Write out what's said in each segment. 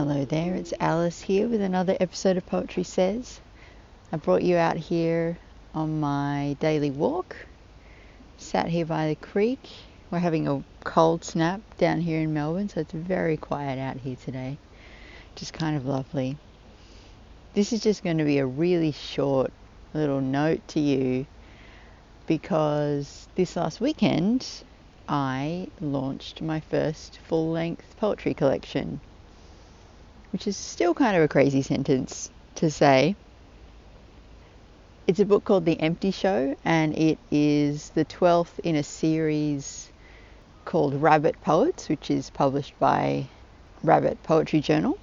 Hello there, it's Alice here with another episode of Poetry Says. I brought you out here on my daily walk. Sat here by the creek. We're having a cold snap down here in Melbourne, so it's very quiet out here today. Just kind of lovely. This is just going to be a really short little note to you because this last weekend I launched my first full length poetry collection which is still kind of a crazy sentence to say. It's a book called The Empty Show, and it is the 12th in a series called Rabbit Poets, which is published by Rabbit Poetry Journal.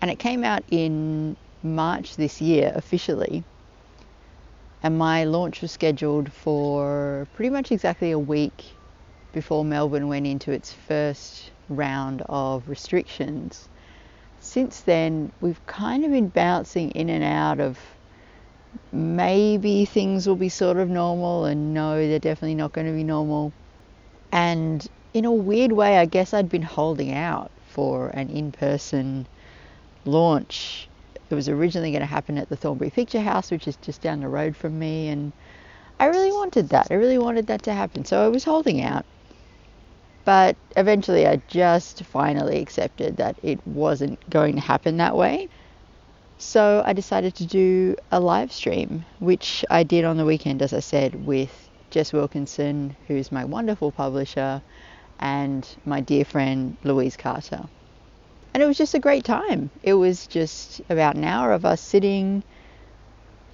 And it came out in March this year officially. And my launch was scheduled for pretty much exactly a week before Melbourne went into its first round of restrictions since then, we've kind of been bouncing in and out of maybe things will be sort of normal, and no, they're definitely not going to be normal. And in a weird way, I guess I'd been holding out for an in person launch. It was originally going to happen at the Thornbury Picture House, which is just down the road from me, and I really wanted that. I really wanted that to happen. So I was holding out. But eventually, I just finally accepted that it wasn't going to happen that way. So I decided to do a live stream, which I did on the weekend, as I said, with Jess Wilkinson, who's my wonderful publisher, and my dear friend Louise Carter. And it was just a great time. It was just about an hour of us sitting,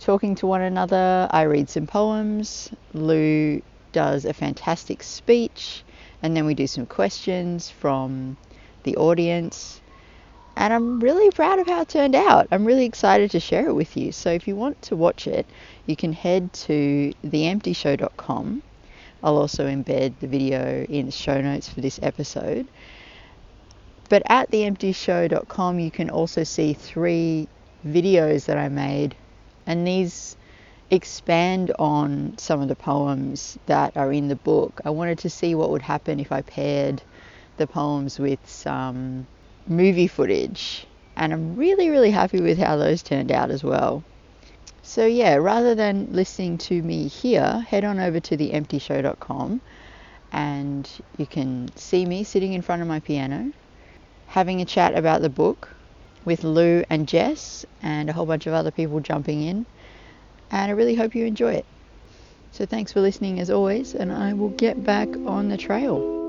talking to one another. I read some poems. Lou does a fantastic speech and then we do some questions from the audience. And I'm really proud of how it turned out. I'm really excited to share it with you. So if you want to watch it, you can head to theemptyshow.com. I'll also embed the video in the show notes for this episode. But at theemptyshow.com, you can also see three videos that I made. And these expand on some of the poems that are in the book. I wanted to see what would happen if I paired the poems with some movie footage, and I'm really, really happy with how those turned out as well. So, yeah, rather than listening to me here, head on over to theemptyshow.com and you can see me sitting in front of my piano having a chat about the book with Lou and Jess and a whole bunch of other people jumping in and I really hope you enjoy it. So thanks for listening as always, and I will get back on the trail.